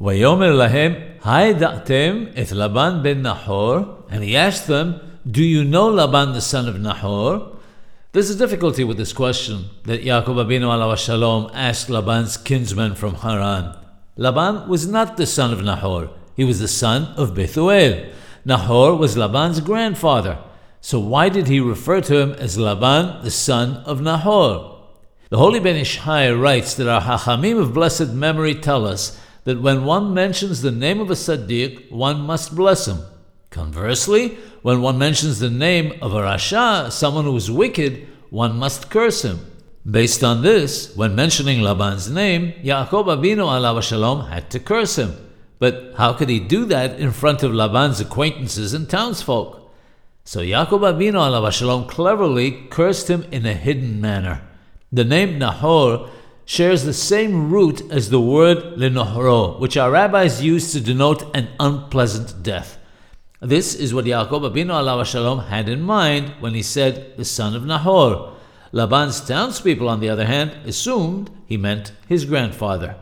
Vayomer lahem, Haida'tem et Laban ben Nahor, and he asked them, Do you know Laban the son of Nahor? There's a difficulty with this question that Yaakov Abinu alav shalom asked Laban's kinsman from Haran. Laban was not the son of Nahor, he was the son of Bethuel. Nahor was Laban's grandfather. So why did he refer to him as Laban, the son of Nahor? The Holy Ben Ish Hai writes that our Hachamim of blessed memory tell us that when one mentions the name of a Sadiq, one must bless him. Conversely, when one mentions the name of a Rasha, someone who is wicked, one must curse him. Based on this, when mentioning Laban's name, Yaakov Abinu alav shalom had to curse him. But how could he do that in front of Laban's acquaintances and townsfolk? So Yaakov Abinu alav shalom cleverly cursed him in a hidden manner. The name Nahor shares the same root as the word lenohro, which our rabbis use to denote an unpleasant death. This is what Yaakov Abinu alav shalom had in mind when he said the son of Nahor. Laban's townspeople, on the other hand, assumed he meant his grandfather.